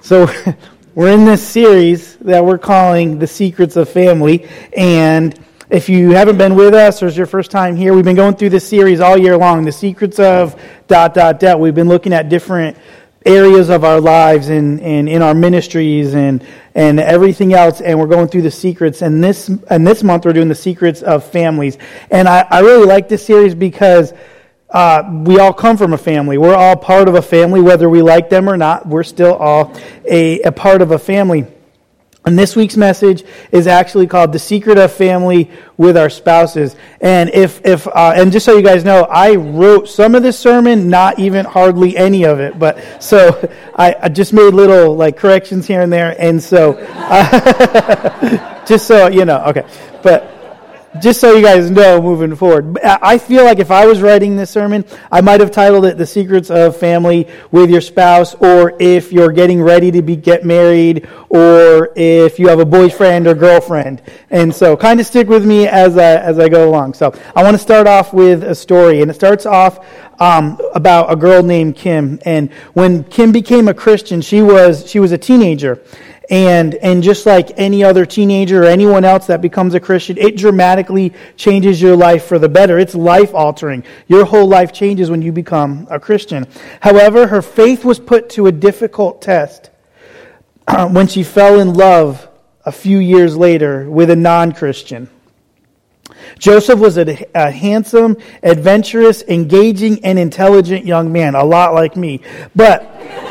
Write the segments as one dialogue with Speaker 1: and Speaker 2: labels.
Speaker 1: So, we're in this series that we're calling The Secrets of Family. And if you haven't been with us or it's your first time here, we've been going through this series all year long The Secrets of dot, dot, dot. We've been looking at different areas of our lives and, and in our ministries and, and everything else. And we're going through the secrets. And this, and this month, we're doing the secrets of families. And I, I really like this series because uh, we all come from a family. We're all part of a family, whether we like them or not. We're still all a, a part of a family. And this week's message is actually called "The Secret of Family with Our Spouses." And if, if, uh, and just so you guys know, I wrote some of this sermon, not even hardly any of it. But so I, I just made little like corrections here and there, and so uh, just so you know, okay. But just so you guys know moving forward. I feel like if I was writing this sermon, I might have titled it The Secrets of Family with Your Spouse, or if you're getting ready to be get married, or if you have a boyfriend or girlfriend. And so kind of stick with me as I, as I go along. So I want to start off with a story, and it starts off um, about a girl named Kim. And when Kim became a Christian, she was, she was a teenager. And, and just like any other teenager or anyone else that becomes a Christian, it dramatically changes your life for the better. It's life altering. Your whole life changes when you become a Christian. However, her faith was put to a difficult test when she fell in love a few years later with a non Christian. Joseph was a, a, handsome, adventurous, engaging, and intelligent young man, a lot like me. But,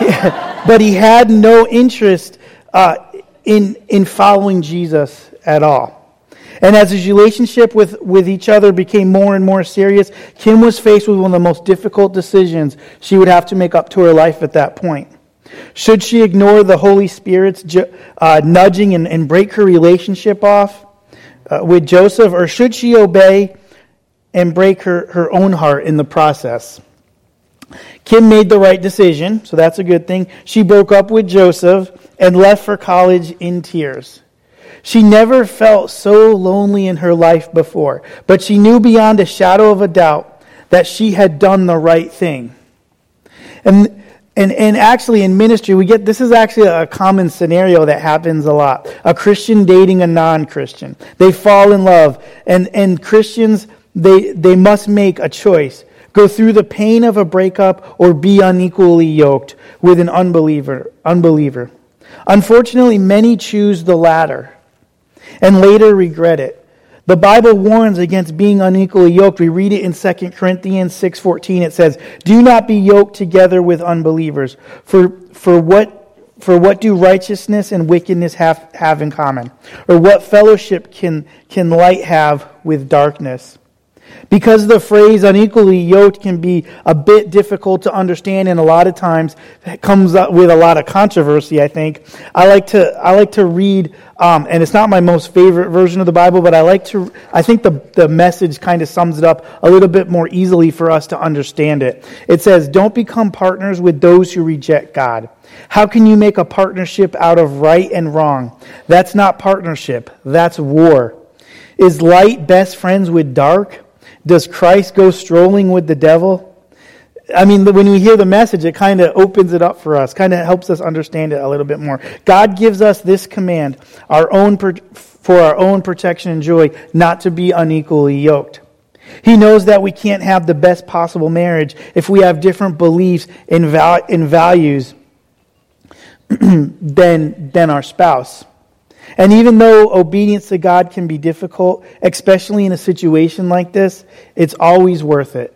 Speaker 1: but he had no interest uh, in, in following Jesus at all. And as his relationship with, with each other became more and more serious, Kim was faced with one of the most difficult decisions she would have to make up to her life at that point. Should she ignore the Holy Spirit's uh, nudging and, and break her relationship off uh, with Joseph, or should she obey and break her, her own heart in the process? Kim made the right decision, so that's a good thing. She broke up with Joseph and left for college in tears. She never felt so lonely in her life before, but she knew beyond a shadow of a doubt that she had done the right thing. And and, and actually in ministry, we get this is actually a common scenario that happens a lot. A Christian dating a non-Christian. They fall in love. And, and Christians, they, they must make a choice. Go through the pain of a breakup or be unequally yoked with an unbeliever. unbeliever. Unfortunately, many choose the latter and later regret it. The Bible warns against being unequally yoked. We read it in 2 Corinthians 6:14. It says, "Do not be yoked together with unbelievers. For for what for what do righteousness and wickedness have, have in common? Or what fellowship can, can light have with darkness? Because the phrase unequally yoked can be a bit difficult to understand and a lot of times it comes up with a lot of controversy, I think. I like to, I like to read, um, and it's not my most favorite version of the Bible, but I like to, I think the, the message kind of sums it up a little bit more easily for us to understand it. It says, don't become partners with those who reject God. How can you make a partnership out of right and wrong? That's not partnership. That's war. Is light best friends with dark? Does Christ go strolling with the devil? I mean, when we hear the message, it kind of opens it up for us, kind of helps us understand it a little bit more. God gives us this command, our own for our own protection and joy, not to be unequally yoked. He knows that we can't have the best possible marriage if we have different beliefs and, val- and values than, than our spouse. And even though obedience to God can be difficult, especially in a situation like this, it's always worth it.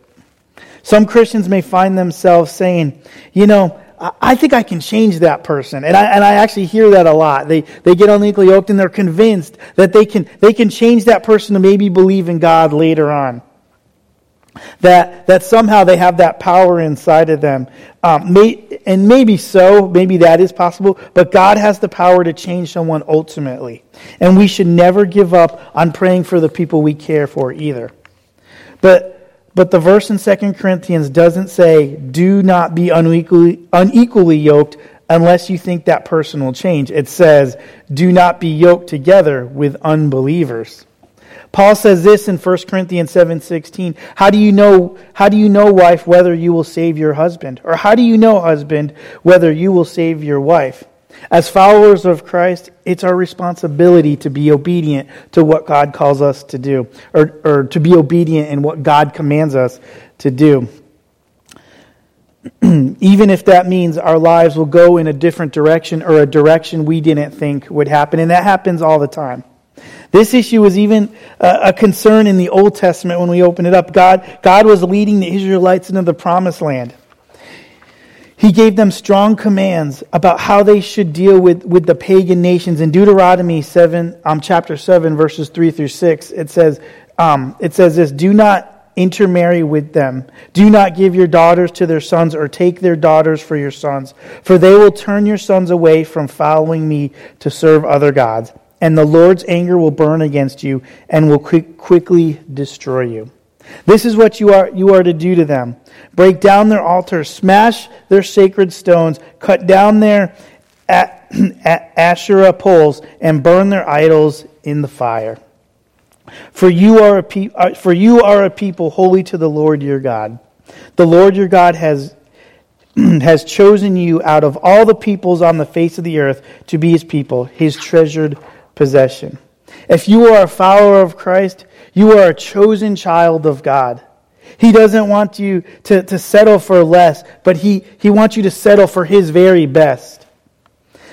Speaker 1: Some Christians may find themselves saying, you know, I think I can change that person. And I, and I actually hear that a lot. They, they get unequally yoked and they're convinced that they can, they can change that person to maybe believe in God later on. That, that somehow they have that power inside of them. Um, may, and maybe so, maybe that is possible, but God has the power to change someone ultimately. And we should never give up on praying for the people we care for either. But, but the verse in 2 Corinthians doesn't say, do not be unequally, unequally yoked unless you think that person will change. It says, do not be yoked together with unbelievers. Paul says this in 1 Corinthians 7:16, "How do you know how do you know wife whether you will save your husband? Or how do you know husband whether you will save your wife? As followers of Christ, it's our responsibility to be obedient to what God calls us to do, or, or to be obedient in what God commands us to do. Even if that means our lives will go in a different direction or a direction we didn't think would happen, and that happens all the time. This issue was even a concern in the Old Testament when we open it up. God, God was leading the Israelites into the promised land. He gave them strong commands about how they should deal with, with the pagan nations. In Deuteronomy 7, um, chapter 7, verses 3 through 6, it says, um, it says this, Do not intermarry with them. Do not give your daughters to their sons or take their daughters for your sons, for they will turn your sons away from following me to serve other gods. And the Lord's anger will burn against you and will quick, quickly destroy you. This is what you are, you are to do to them. Break down their altars, smash their sacred stones, cut down their Asherah poles, and burn their idols in the fire. For you, are a pe- uh, for you are a people holy to the Lord your God. The Lord your God has, has chosen you out of all the peoples on the face of the earth to be his people, his treasured possession. If you are a follower of Christ, you are a chosen child of God. He doesn't want you to, to settle for less, but he, he wants you to settle for His very best.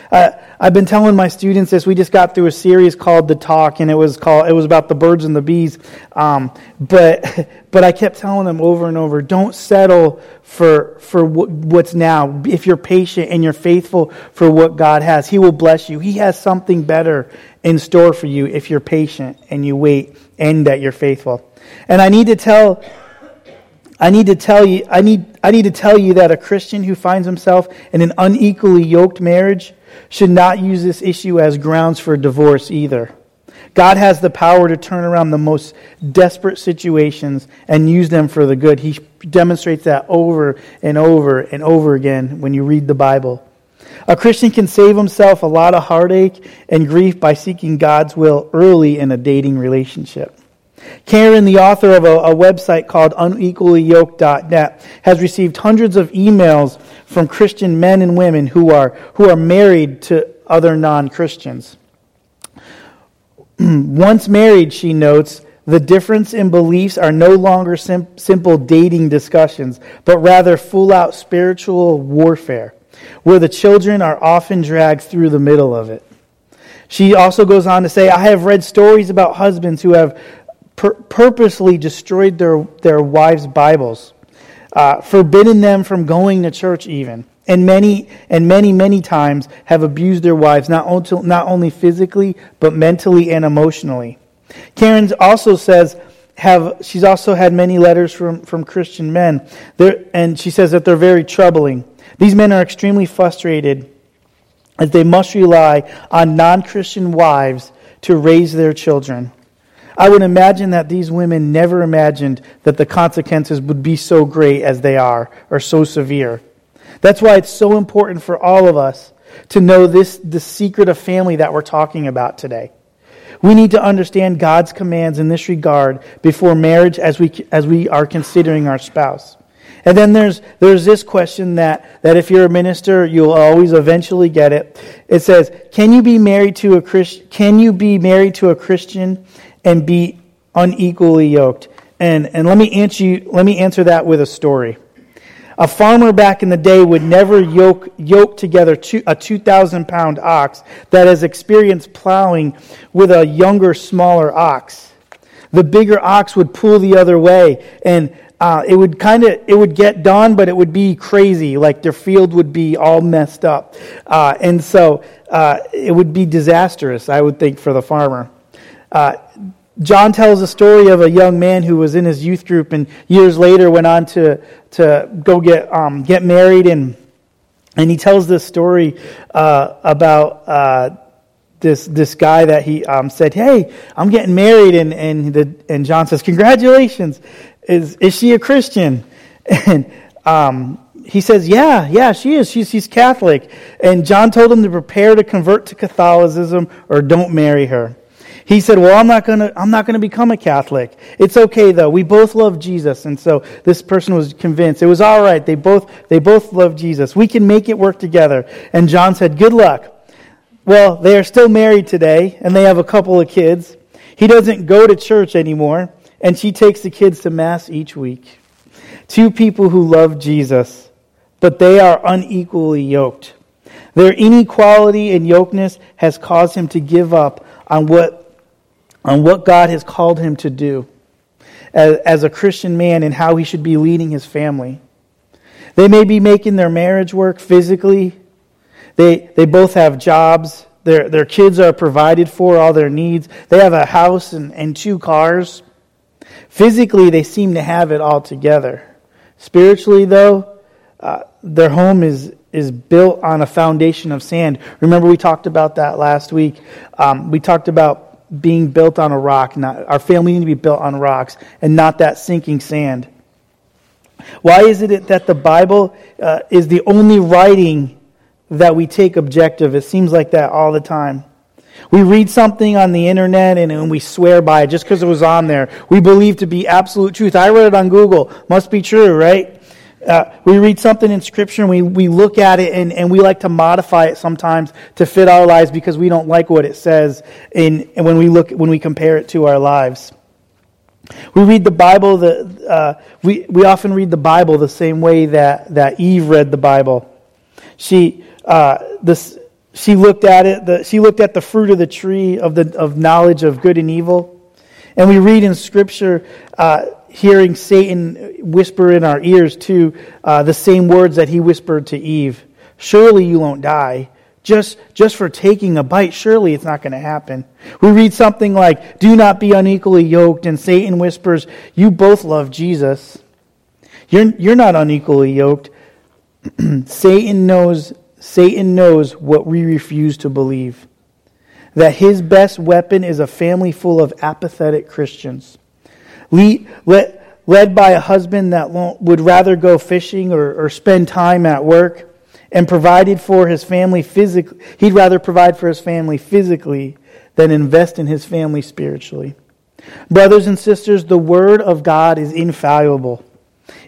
Speaker 1: Uh, I've been telling my students this. We just got through a series called The Talk, and it was called it was about the birds and the bees. Um, but but I kept telling them over and over, don't settle for for what's now. If you're patient and you're faithful for what God has, He will bless you. He has something better in store for you if you're patient and you wait and that you're faithful. And I need to tell I need to tell you I need I need to tell you that a Christian who finds himself in an unequally yoked marriage should not use this issue as grounds for divorce either. God has the power to turn around the most desperate situations and use them for the good. He demonstrates that over and over and over again when you read the Bible. A Christian can save himself a lot of heartache and grief by seeking God's will early in a dating relationship. Karen, the author of a, a website called unequallyyoked.net, has received hundreds of emails from Christian men and women who are, who are married to other non Christians. Once married, she notes, the difference in beliefs are no longer sim- simple dating discussions, but rather full out spiritual warfare, where the children are often dragged through the middle of it. She also goes on to say, I have read stories about husbands who have pur- purposely destroyed their, their wives' Bibles, uh, forbidden them from going to church even. And many, and many, many times have abused their wives, not, only, not only physically, but mentally and emotionally. Karen also says, have, she's also had many letters from, from Christian men, they're, and she says that they're very troubling. These men are extremely frustrated as they must rely on non Christian wives to raise their children. I would imagine that these women never imagined that the consequences would be so great as they are, or so severe. That's why it's so important for all of us to know this, the secret of family that we're talking about today. We need to understand God's commands in this regard before marriage as we, as we are considering our spouse. And then there's, there's this question that, that if you're a minister, you'll always eventually get it. It says, can you be married to a Christ, can you be married to a Christian and be unequally yoked? And, and let, me answer you, let me answer that with a story. A farmer back in the day would never yoke, yoke together two, a 2,000 pound ox that has experienced plowing with a younger, smaller ox. The bigger ox would pull the other way, and uh, it would kind of it would get done, but it would be crazy. Like their field would be all messed up, uh, and so uh, it would be disastrous. I would think for the farmer. Uh, John tells a story of a young man who was in his youth group and years later went on to, to go get, um, get married. And, and he tells this story uh, about uh, this, this guy that he um, said, Hey, I'm getting married. And, and, the, and John says, Congratulations. Is, is she a Christian? And um, he says, Yeah, yeah, she is. She's, she's Catholic. And John told him to prepare to convert to Catholicism or don't marry her. He said, "Well, I'm not going to I'm not going to become a Catholic. It's okay though. We both love Jesus." And so this person was convinced. It was all right. They both they both love Jesus. We can make it work together. And John said, "Good luck." well, they are still married today, and they have a couple of kids. He doesn't go to church anymore, and she takes the kids to Mass each week. Two people who love Jesus, but they are unequally yoked. Their inequality and yokeness has caused him to give up on what, on what God has called him to do as, as a Christian man and how he should be leading his family. They may be making their marriage work physically. They, they both have jobs. Their, their kids are provided for, all their needs. They have a house and, and two cars. Physically, they seem to have it all together. Spiritually, though, uh, their home is, is built on a foundation of sand. Remember, we talked about that last week. Um, we talked about being built on a rock. Not, our family need to be built on rocks and not that sinking sand. Why is it that the Bible uh, is the only writing that we take objective? It seems like that all the time. We read something on the internet and, and we swear by it just because it was on there. We believe to be absolute truth. I read it on Google. Must be true, right? Uh, we read something in Scripture and we, we look at it and, and we like to modify it sometimes to fit our lives because we don't like what it says in, and when we look when we compare it to our lives. We read the Bible. The, uh, we, we often read the Bible the same way that, that Eve read the Bible. She, uh, this, she looked at it. The, she looked at the fruit of the tree of, the, of knowledge of good and evil. And we read in Scripture, uh, hearing Satan whisper in our ears too, uh, the same words that he whispered to Eve. Surely you won't die just, just for taking a bite, surely it's not going to happen. We read something like, Do not be unequally yoked, and Satan whispers, You both love Jesus. You're, you're not unequally yoked. Satan knows Satan knows what we refuse to believe. That his best weapon is a family full of apathetic Christians. Led by a husband that would rather go fishing or, or spend time at work and provided for his family physically. He'd rather provide for his family physically than invest in his family spiritually. Brothers and sisters, the Word of God is infallible.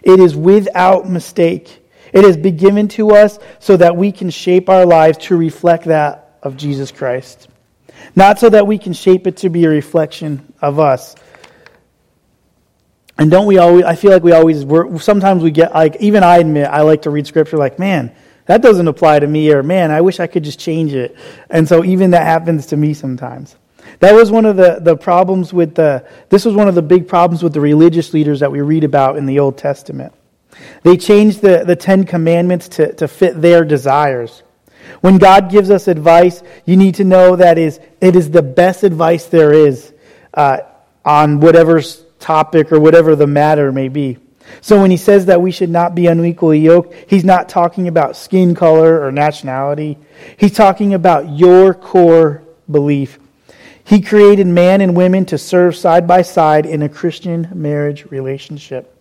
Speaker 1: It is without mistake. It has been given to us so that we can shape our lives to reflect that of Jesus Christ. Not so that we can shape it to be a reflection of us. And don't we always, I feel like we always, sometimes we get, like, even I admit, I like to read scripture like, man, that doesn't apply to me, or man, I wish I could just change it. And so even that happens to me sometimes. That was one of the, the problems with the, this was one of the big problems with the religious leaders that we read about in the Old Testament. They changed the, the Ten Commandments to, to fit their desires. When God gives us advice, you need to know that is, it is the best advice there is uh, on whatever topic or whatever the matter may be. So when he says that we should not be unequally yoked, he's not talking about skin color or nationality. He's talking about your core belief. He created man and women to serve side by side in a Christian marriage relationship.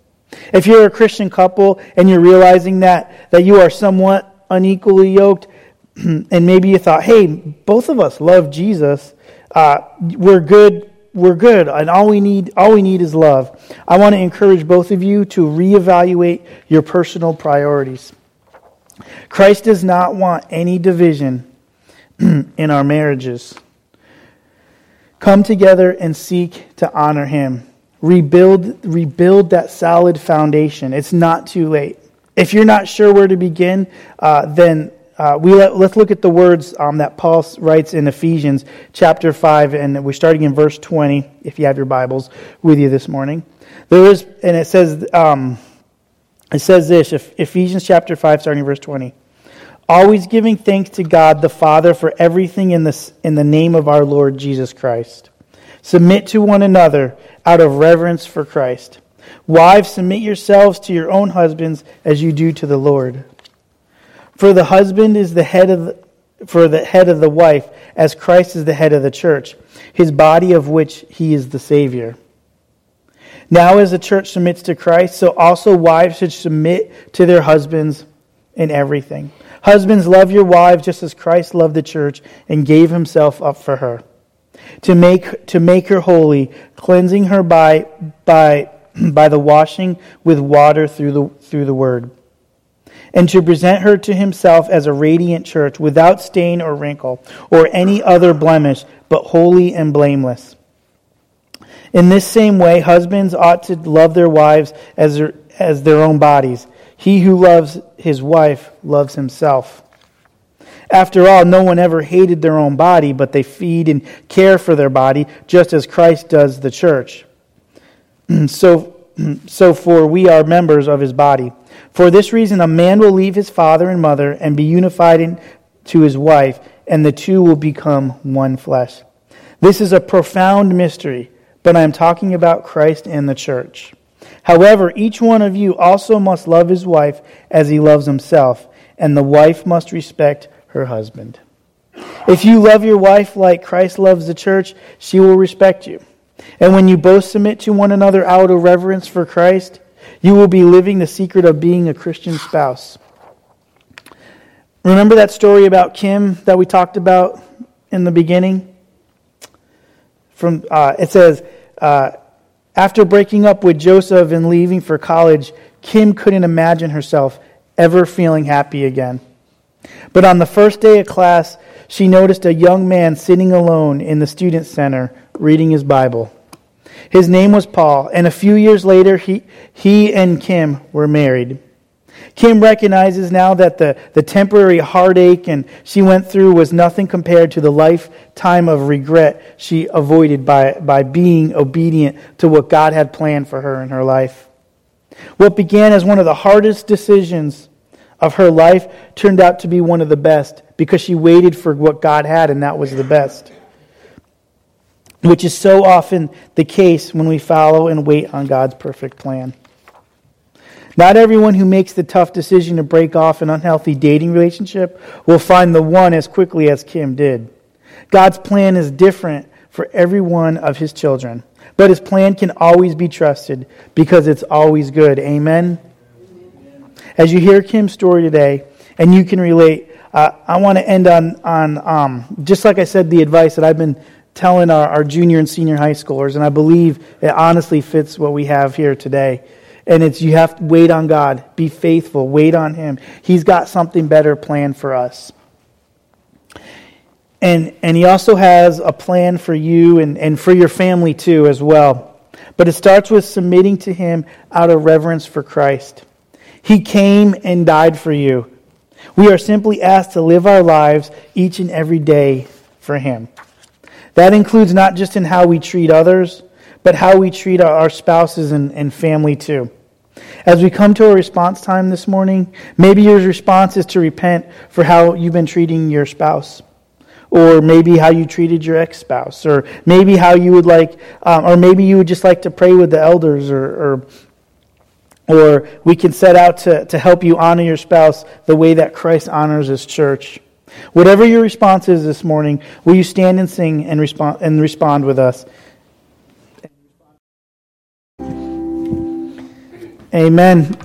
Speaker 1: If you're a Christian couple and you're realizing that, that you are somewhat unequally yoked, and maybe you thought, hey, both of us love Jesus, uh, we're good we're good and all we need all we need is love. I want to encourage both of you to reevaluate your personal priorities. Christ does not want any division in our marriages. Come together and seek to honor him. Rebuild rebuild that solid foundation. It's not too late. If you're not sure where to begin uh, then uh, we let, us look at the words um, that Paul writes in Ephesians chapter 5, and we're starting in verse 20, if you have your Bibles with you this morning. There is, and it says, um, it says this, Ephesians chapter 5, starting in verse 20. Always giving thanks to God the Father for everything in, this, in the name of our Lord Jesus Christ. Submit to one another out of reverence for Christ. Wives, submit yourselves to your own husbands as you do to the Lord. For the husband is the head of the, for the head of the wife, as Christ is the head of the church, his body of which he is the Savior. Now, as the church submits to Christ, so also wives should submit to their husbands in everything. Husbands, love your wives just as Christ loved the church and gave himself up for her, to make, to make her holy, cleansing her by, by, by the washing with water through the, through the word and to present her to himself as a radiant church without stain or wrinkle or any other blemish, but holy and blameless. In this same way, husbands ought to love their wives as their, as their own bodies. He who loves his wife loves himself. After all, no one ever hated their own body, but they feed and care for their body, just as Christ does the church. so, so for we are members of his body. For this reason, a man will leave his father and mother and be unified in, to his wife, and the two will become one flesh. This is a profound mystery, but I am talking about Christ and the church. However, each one of you also must love his wife as he loves himself, and the wife must respect her husband. If you love your wife like Christ loves the church, she will respect you. And when you both submit to one another out of reverence for Christ, you will be living the secret of being a Christian spouse. Remember that story about Kim that we talked about in the beginning? From uh, it says, uh, after breaking up with Joseph and leaving for college, Kim couldn't imagine herself ever feeling happy again. But on the first day of class, she noticed a young man sitting alone in the student center reading his Bible. His name was Paul, and a few years later, he, he and Kim were married. Kim recognizes now that the, the temporary heartache and she went through was nothing compared to the lifetime of regret she avoided by, by being obedient to what God had planned for her in her life. What began as one of the hardest decisions of her life turned out to be one of the best because she waited for what God had, and that was the best which is so often the case when we follow and wait on God's perfect plan. Not everyone who makes the tough decision to break off an unhealthy dating relationship will find the one as quickly as Kim did. God's plan is different for every one of his children, but his plan can always be trusted because it's always good. Amen? As you hear Kim's story today, and you can relate, uh, I want to end on, on um, just like I said, the advice that I've been telling our, our junior and senior high schoolers, and I believe it honestly fits what we have here today. And it's you have to wait on God, be faithful, wait on Him. He's got something better planned for us. And, and He also has a plan for you and, and for your family too, as well. But it starts with submitting to Him out of reverence for Christ. He came and died for you. We are simply asked to live our lives each and every day for Him. That includes not just in how we treat others, but how we treat our spouses and, and family too. As we come to a response time this morning, maybe your response is to repent for how you've been treating your spouse. Or maybe how you treated your ex spouse. Or maybe how you would like, um, or maybe you would just like to pray with the elders. Or, or, or we can set out to, to help you honor your spouse the way that Christ honors his church. Whatever your response is this morning, will you stand and sing and respond, and respond with us? Amen.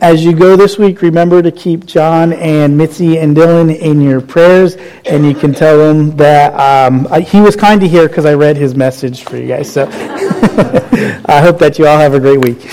Speaker 1: As you go this week, remember to keep John and Mitzi and Dylan in your prayers, and you can tell them that um, he was kind to hear because I read his message for you guys. So I hope that you all have a great week.